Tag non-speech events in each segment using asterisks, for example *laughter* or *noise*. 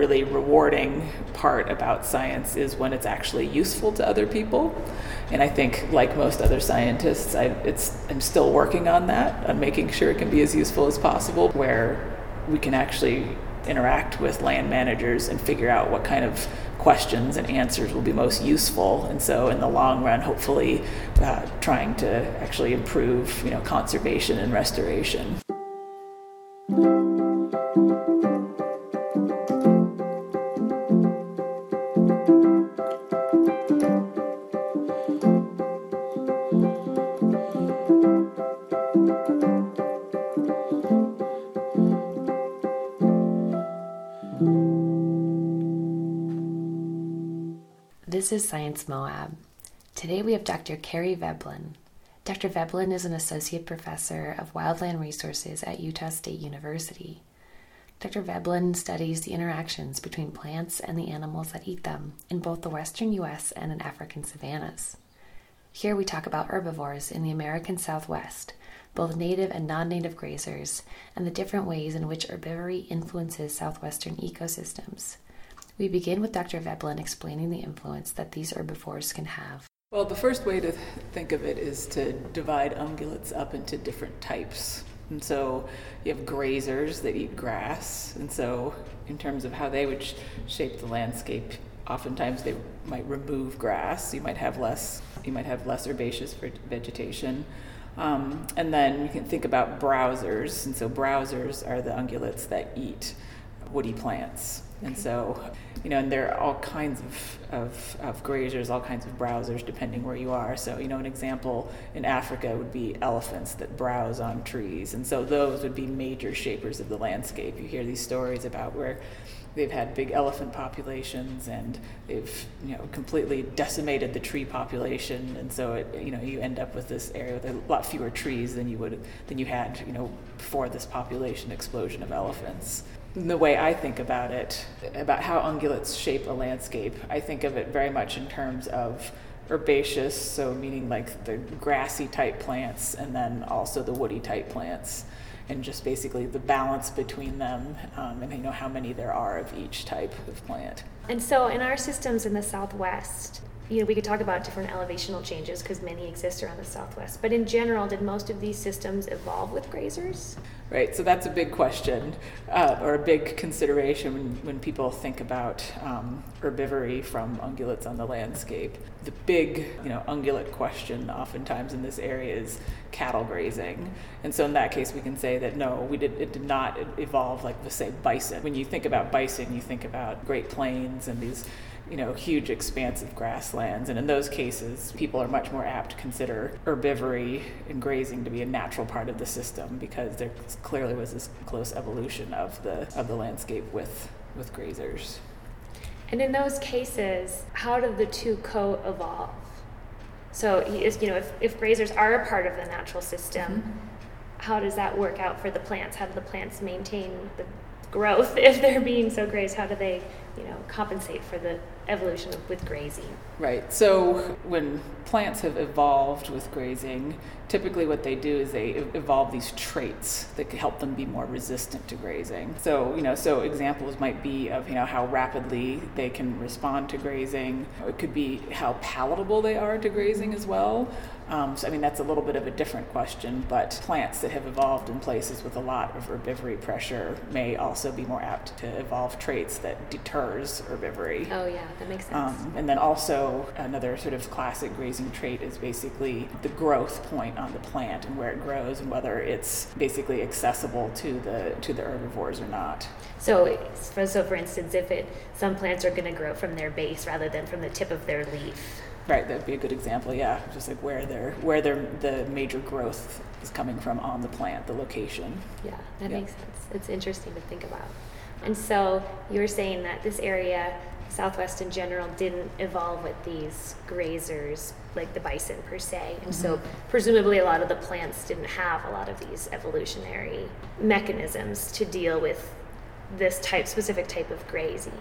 really rewarding part about science is when it's actually useful to other people. And I think, like most other scientists, I, I'm still working on that, on making sure it can be as useful as possible, where we can actually interact with land managers and figure out what kind of questions and answers will be most useful. And so, in the long run, hopefully, uh, trying to actually improve, you know, conservation and restoration. This is Science Moab. Today we have Dr. Kari Veblen. Dr. Veblen is an associate professor of wildland resources at Utah State University. Dr. Veblen studies the interactions between plants and the animals that eat them in both the western U.S. and in African savannas. Here we talk about herbivores in the American Southwest, both native and non native grazers, and the different ways in which herbivory influences southwestern ecosystems. We begin with Dr. Veblen explaining the influence that these herbivores can have. Well, the first way to think of it is to divide ungulates up into different types. And so you have grazers that eat grass. And so, in terms of how they would sh- shape the landscape, oftentimes they might remove grass. You might have less. You might have less herbaceous vegetation. Um, and then you can think about browsers. And so browsers are the ungulates that eat woody plants. And so, you know, and there are all kinds of, of, of, grazers, all kinds of browsers, depending where you are. So, you know, an example in Africa would be elephants that browse on trees. And so those would be major shapers of the landscape. You hear these stories about where they've had big elephant populations and they've, you know, completely decimated the tree population. And so, it, you know, you end up with this area with a lot fewer trees than you would, than you had, you know, before this population explosion of elephants the way I think about it, about how ungulates shape a landscape, I think of it very much in terms of herbaceous, so meaning like the grassy type plants, and then also the woody type plants, and just basically the balance between them, um, and you know how many there are of each type of plant. And so, in our systems in the Southwest, you know, we could talk about different elevational changes because many exist around the Southwest. But in general, did most of these systems evolve with grazers? Right, so that's a big question uh, or a big consideration when, when people think about um, herbivory from ungulates on the landscape. The big, you know, ungulate question oftentimes in this area is cattle grazing, and so in that case we can say that no, we did it did not evolve like the say bison. When you think about bison, you think about Great Plains and these you know, huge expansive grasslands. And in those cases, people are much more apt to consider herbivory and grazing to be a natural part of the system because there clearly was this close evolution of the of the landscape with with grazers. And in those cases, how do the two co-evolve? So, is, you know, if, if grazers are a part of the natural system, mm-hmm. how does that work out for the plants? How do the plants maintain the growth *laughs* if they're being so grazed? How do they, you know, compensate for the evolution with grazing? Right. So when plants have evolved with grazing, typically what they do is they evolve these traits that help them be more resistant to grazing. So, you know, so examples might be of, you know, how rapidly they can respond to grazing. It could be how palatable they are to grazing as well. Um, so, I mean, that's a little bit of a different question, but plants that have evolved in places with a lot of herbivory pressure may also be more apt to evolve traits that deters herbivory. Oh, yeah, that makes sense. Um, and then also, another sort of classic grazing trait is basically the growth point on the plant and where it grows and whether it's basically accessible to the, to the herbivores or not. So, so for instance, if it some plants are going to grow from their base rather than from the tip of their leaf, Right, that'd be a good example. Yeah, just like where their where their the major growth is coming from on the plant, the location. Yeah, that yeah. makes sense. It's interesting to think about. And so you were saying that this area, Southwest in general, didn't evolve with these grazers like the bison per se, and mm-hmm. so presumably a lot of the plants didn't have a lot of these evolutionary mechanisms to deal with this type specific type of grazing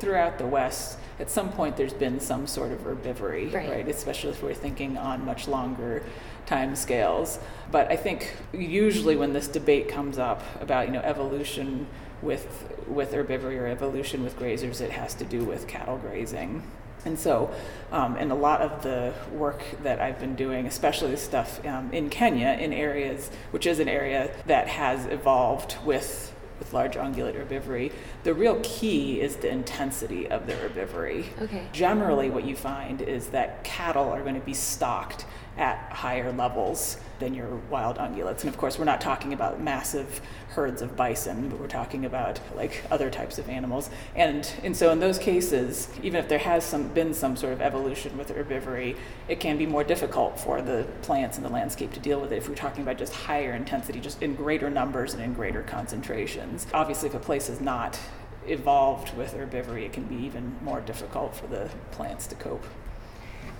throughout the West, at some point there's been some sort of herbivory, right? right? Especially if we're thinking on much longer time scales. But I think usually when this debate comes up about you know evolution with with herbivory or evolution with grazers, it has to do with cattle grazing. And so, um, and a lot of the work that I've been doing, especially the stuff um, in Kenya, in areas, which is an area that has evolved with with large ungulate herbivory, the real key is the intensity of the herbivory. Okay. Generally, what you find is that cattle are going to be stocked at higher levels than your wild ungulates. And of course, we're not talking about massive herds of bison, but we're talking about like other types of animals. And and so in those cases, even if there has some been some sort of evolution with herbivory, it can be more difficult for the plants in the landscape to deal with it if we're talking about just higher intensity, just in greater numbers and in greater concentrations. Obviously, if a place is not evolved with herbivory, it can be even more difficult for the plants to cope.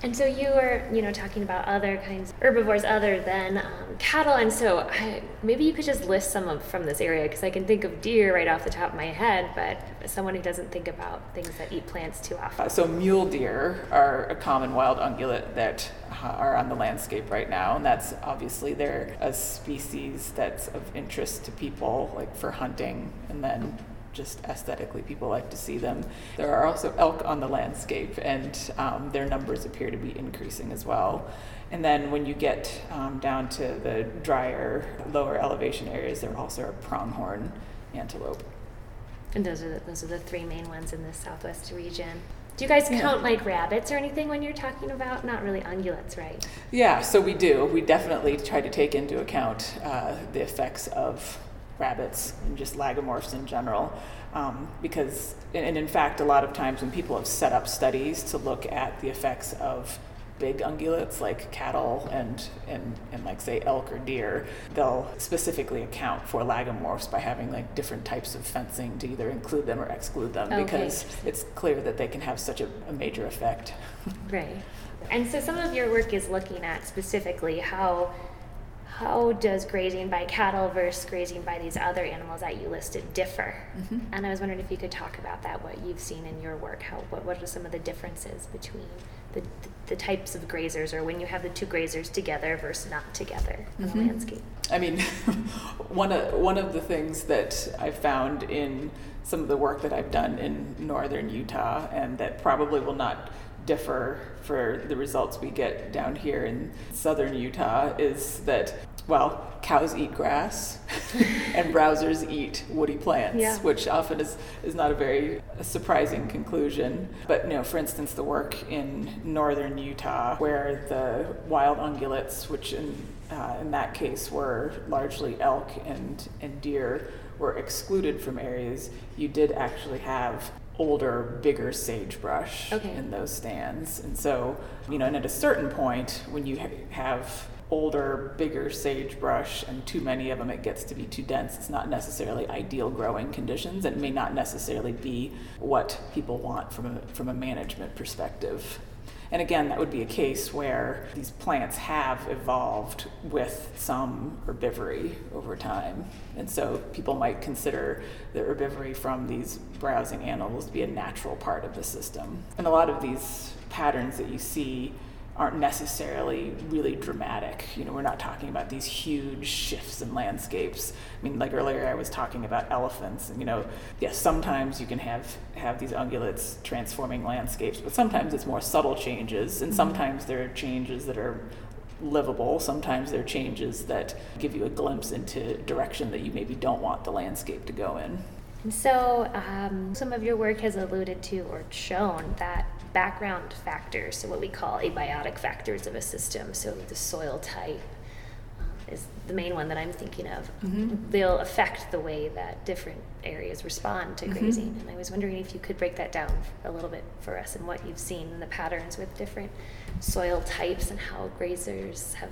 And so you were, you know, talking about other kinds of herbivores other than um, cattle, and so I, maybe you could just list some of from this area because I can think of deer right off the top of my head, but someone who doesn't think about things that eat plants too often. Uh, so mule deer are a common wild ungulate that uh, are on the landscape right now, and that's obviously they're a species that's of interest to people, like for hunting, and then just aesthetically people like to see them. There are also elk on the landscape, and um, their numbers appear to be increasing as well. And then when you get um, down to the drier, lower elevation areas, there also are pronghorn antelope. And those are the, those are the three main ones in the southwest region. Do you guys Yeah. count like rabbits or anything when you're talking about not really ungulates, right? Yeah, so we do. We definitely try to take into account uh, the effects of rabbits and just lagomorphs in general. Um, because, and and in fact, a lot of times when people have set up studies to look at the effects of big ungulates like cattle and, and, and like say elk or deer, they'll specifically account for lagomorphs by having like different types of fencing to either include them or exclude them Okay, because it's clear that they can have such a, a major effect. Right. And so some of your work is looking at specifically how how does grazing by cattle versus grazing by these other animals that you listed differ? Mhm. And I was wondering if you could talk about that, what you've seen in your work, how what, what are some of the differences between the, the types of grazers or when you have the two grazers together versus not together in the Mhm. landscape? I mean, *laughs* one of one of the things that I've found in some of the work that I've done in northern Utah, and that probably will not differ for the results we get down here in southern Utah, is that well, cows eat grass, *laughs* and browsers eat woody plants, Yeah. which often is is not a very surprising conclusion. But you know, for instance, the work in northern Utah, where the wild ungulates, which in uh, in that case were largely elk and, and deer, were excluded from areas, you did actually have older, bigger sagebrush Okay. in those stands. And so, you know, and at a certain point, when you have older, bigger sagebrush and too many of them, it gets to be too dense. It's not necessarily ideal growing conditions and may not necessarily be what people want from a, from a management perspective. And again, that would be a case where these plants have evolved with some herbivory over time. And so people might consider the herbivory from these browsing animals to be a natural part of the system. And a lot of these patterns that you see aren't necessarily really dramatic. You know, we're not talking about these huge shifts in landscapes. I mean, like earlier I was talking about elephants, and you know, yes, sometimes you can have have these ungulates transforming landscapes, but sometimes it's more subtle changes, and mm-hmm. sometimes there are changes that are livable. Sometimes there are changes that give you a glimpse into direction that you maybe don't want the landscape to go in. And so, um, some of your work has alluded to or shown that background factors, so what we call abiotic factors of a system, so the soil type um, is the main one that I'm thinking of. Mhm. They'll affect the way that different areas respond to Mhm. grazing. And I was wondering if you could break that down a little bit for us and what you've seen in the patterns with different soil types and how grazers have,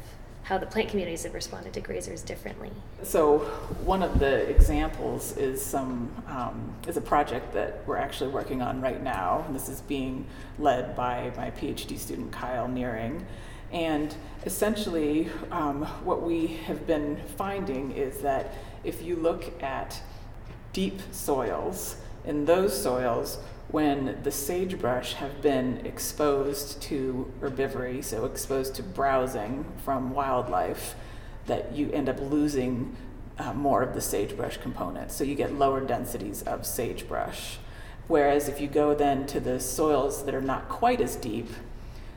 how the plant communities have responded to grazers differently. So one of the examples is some um, is a project that we're actually working on right now. This is being led by my PhD student Kyle Nearing. And essentially, um, what we have been finding is that if you look at deep soils, in those soils, when the sagebrush have been exposed to herbivory, so exposed to browsing from wildlife, that you end up losing uh, more of the sagebrush component. So you get lower densities of sagebrush. Whereas if you go then to the soils that are not quite as deep,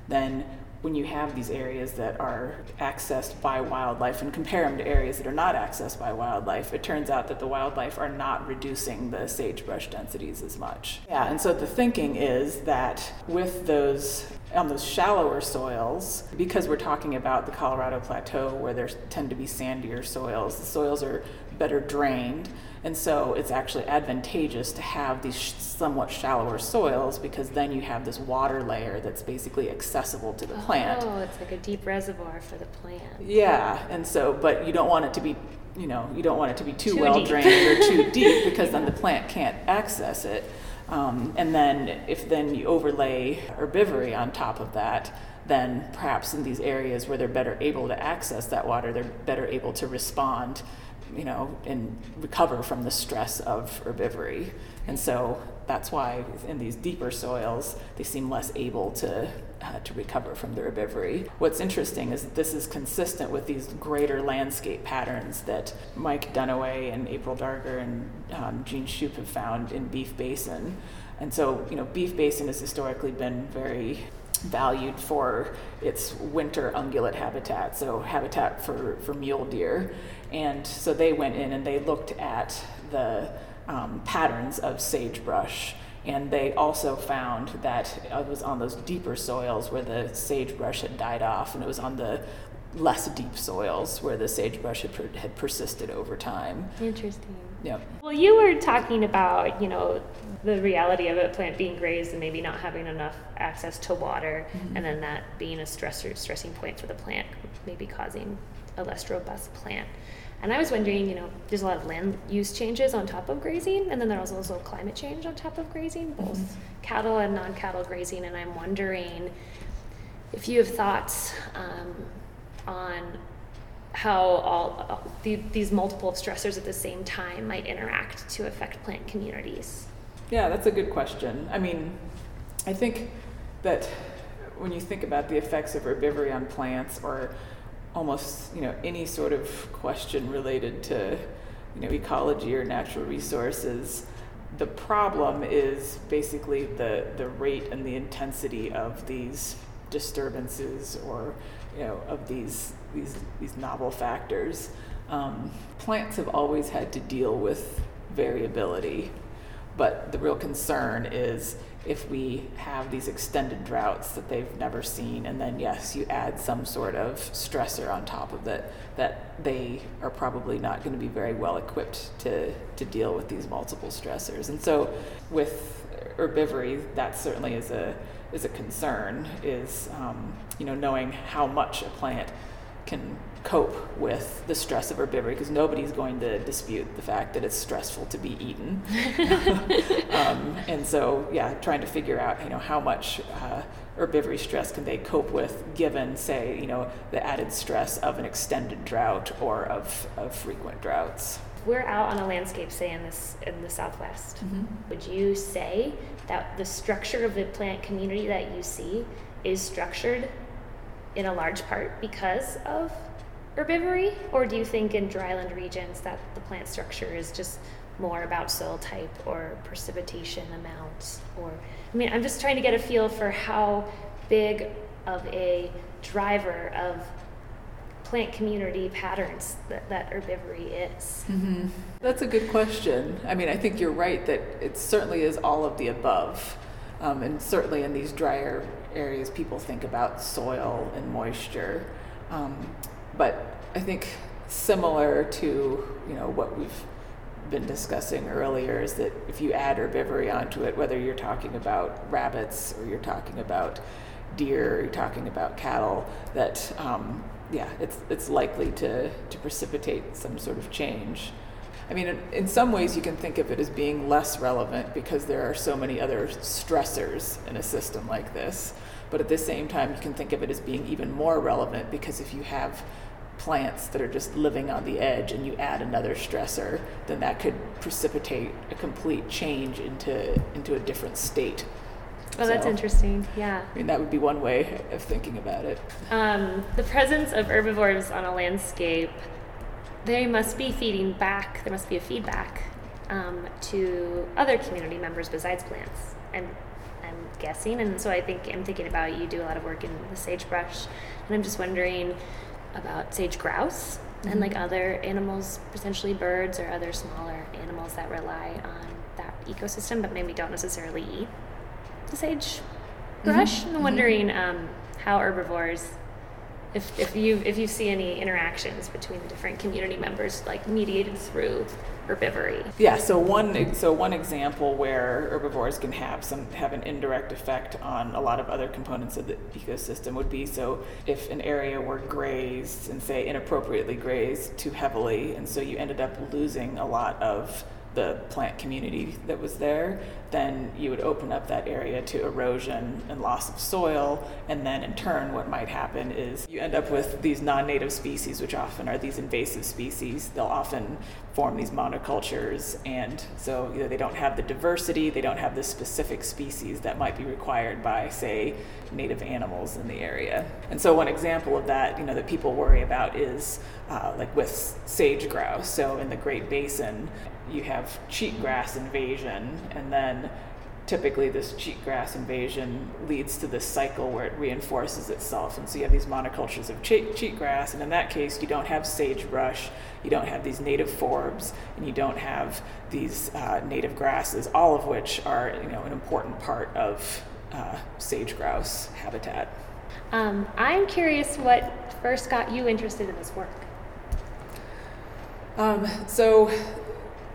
then when you have these areas that are accessed by wildlife and compare them to areas that are not accessed by wildlife, it turns out that the wildlife are not reducing the sagebrush densities as much. Yeah, and so the thinking is that with those on those shallower soils, because we're talking about the Colorado Plateau where there tend to be sandier soils, the soils are better drained. And so it's actually advantageous to have these sh- somewhat shallower soils because then you have this water layer that's basically accessible to the plant. Oh, it's like a deep reservoir for the plant. Yeah, and so, but you don't want it to be, you know, you don't want it to be too, Too well deep. drained or too *laughs* deep because then the plant can't access it. Um, and then if then you overlay herbivory on top of that, then perhaps in these areas where they're better able to access that water, they're better able to respond, you know, and recover from the stress of herbivory. And so that's why in these deeper soils, they seem less able to, uh, to recover from the herbivory. What's interesting is that this is consistent with these greater landscape patterns that Mike Duniway and April Darger and um, Gene Schupp have found in Beef Basin. And so, you know, Beef Basin has historically been very valued for its winter ungulate habitat, so habitat for, for mule deer. And so they went in and they looked at the um, patterns of sagebrush. And they also found that it was on those deeper soils where the sagebrush had died off, and it was on the less deep soils where the sagebrush had, per- had persisted over time. Interesting. Yep. Well, you were talking about, you know, the reality of a plant being grazed and maybe not having enough access to water, and then that being a stressor, stressing point for the plant, maybe causing a less robust plant. And I was wondering, you know, there's a lot of land use changes on top of grazing, and then there's also climate change on top of grazing, both cattle and non-cattle grazing. And I'm wondering if you have thoughts um, on how all, all the, these multiple stressors at the same time might interact to affect plant communities. Yeah, that's a good question. I mean, I think that when you think about the effects of herbivory on plants or almost, you know, any sort of question related to, you know, ecology or natural resources, the problem is basically the, the rate and the intensity of these disturbances or, you know, of these, these, these novel factors. Um, plants have always had to deal with variability. But the real concern is if we have these extended droughts that they've never seen, and then, yes, you add some sort of stressor on top of it, that they are probably not going to be very well equipped to, to deal with these multiple stressors. And so, with herbivory, that certainly is a, is a concern, is, um, you know, knowing how much a plant can cope with the stress of herbivory because nobody's going to dispute the fact that it's stressful to be eaten. *laughs* um, and so, yeah, trying to figure out, you know, how much uh, herbivory stress can they cope with given, say, you know, the added stress of an extended drought or of, of frequent droughts. We're out on a landscape, say in this in the Southwest. Mm-hmm. Would you say that the structure of the plant community that you see is structured in a large part because of herbivory, or do you think in dryland regions that the plant structure is just more about soil type or precipitation amounts? Or I mean, I'm just trying to get a feel for how big of a driver of plant community patterns that, that herbivory is. That's a good question. I mean, I think you're right that it certainly is all of the above. Um, and certainly in these drier areas, people think about soil and moisture. Um, but I think similar to you know what we've been discussing earlier is that if you add herbivory onto it, whether you're talking about rabbits or you're talking about deer or you're talking about cattle, that um, yeah, it's it's likely to to precipitate some sort of change. I mean, in, in some ways, you can think of it as being less relevant because there are so many other stressors in a system like this. But at the same time, you can think of it as being even more relevant because if you have plants that are just living on the edge and you add another stressor, then that could precipitate a complete change into into a different state. Oh, that's So, interesting. Yeah. I mean, that would be one way of thinking about it. Um, the presence of herbivores on a landscape they must be feeding back. There must be a feedback um, to other community members besides plants. I'm, I'm guessing, and so I think I'm thinking about you do a lot of work in the sagebrush, and I'm just wondering about sage grouse mm-hmm. and like other animals, potentially birds or other smaller animals that rely on that ecosystem, but maybe don't necessarily eat sage brush. Mm-hmm. I'm mm-hmm. wondering um, how herbivores if, if you if you see any interactions between the different community members like mediated through herbivory yeah so one so one example where herbivores can have some have an indirect effect on a lot of other components of the ecosystem would be so if an area were grazed and say inappropriately grazed too heavily and so you ended up losing a lot of the plant community that was there, then you would open up that area to erosion and loss of soil. And then in turn, what might happen is you end up with these non native species, which often are these invasive species. They'll often form these monocultures. And so you know, they don't have the diversity, they don't have the specific species that might be required by, say, native animals in the area. And so one example of that, you know, that people worry about is uh, like with sage grouse. So in the Great Basin, you have cheatgrass invasion, and then typically this cheatgrass invasion leads to this cycle where it reinforces itself. And so you have these monocultures of cheat, cheatgrass, and in that case, you don't have sagebrush, you don't have these native forbs, and you don't have these uh, native grasses, all of which are you know an important part of uh, sage grouse habitat. Um, I'm curious what first got you interested in this work. Um, so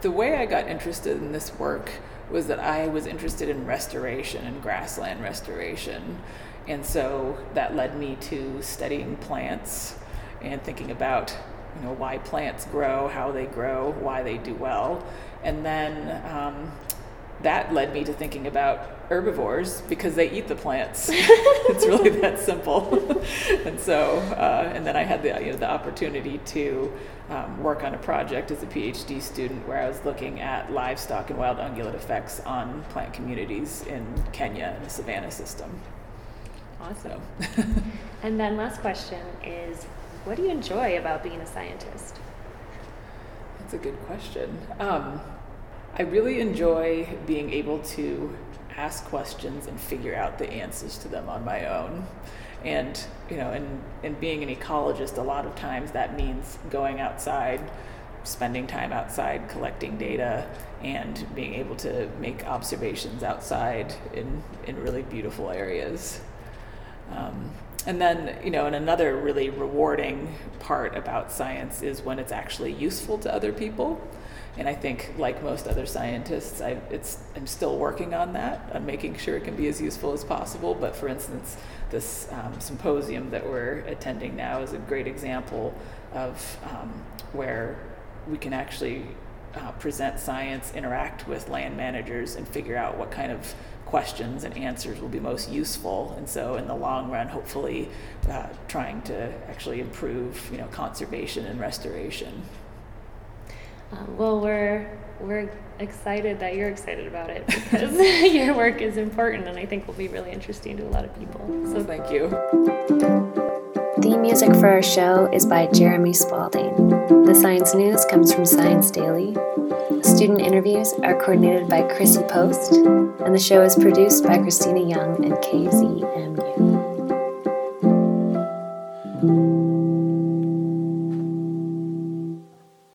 the way I got interested in this work was that I was interested in restoration and grassland restoration. And so that led me to studying plants and thinking about you know why plants grow, how they grow, why they do well, and then um, that led me to thinking about herbivores because they eat the plants. *laughs* it's really that simple. *laughs* and so, uh, and then I had the you know the opportunity to um, work on a project as a PhD student where I was looking at livestock and wild ungulate effects on plant communities in Kenya and the savanna system. Awesome. *laughs* and then last question is, what do you enjoy about being a scientist? That's a good question. Um, I really enjoy being able to ask questions and figure out the answers to them on my own. And you know, and, and being an ecologist, a lot of times that means going outside, spending time outside, collecting data, and being able to make observations outside in, in really beautiful areas. Um, and then, you know, and another really rewarding part about science is when it's actually useful to other people. And I think, like most other scientists, I, I'm still working on that, on making sure it can be as useful as possible. But for instance, this um, symposium that we're attending now is a great example of um, where we can actually uh, present science, interact with land managers, and figure out what kind of questions and answers will be most useful. And so, in the long run, hopefully, uh, trying to actually improve, you know, conservation and restoration. Um, well, we're we're excited that you're excited about it *laughs* because *laughs* your work is important and I think will be really interesting to a lot of people. So thank you. The music for our show is by Jeremy Spalding. The science news comes from Science Daily. Student interviews are coordinated by Chrissy Post, and the show is produced by Christina Young and KZMU.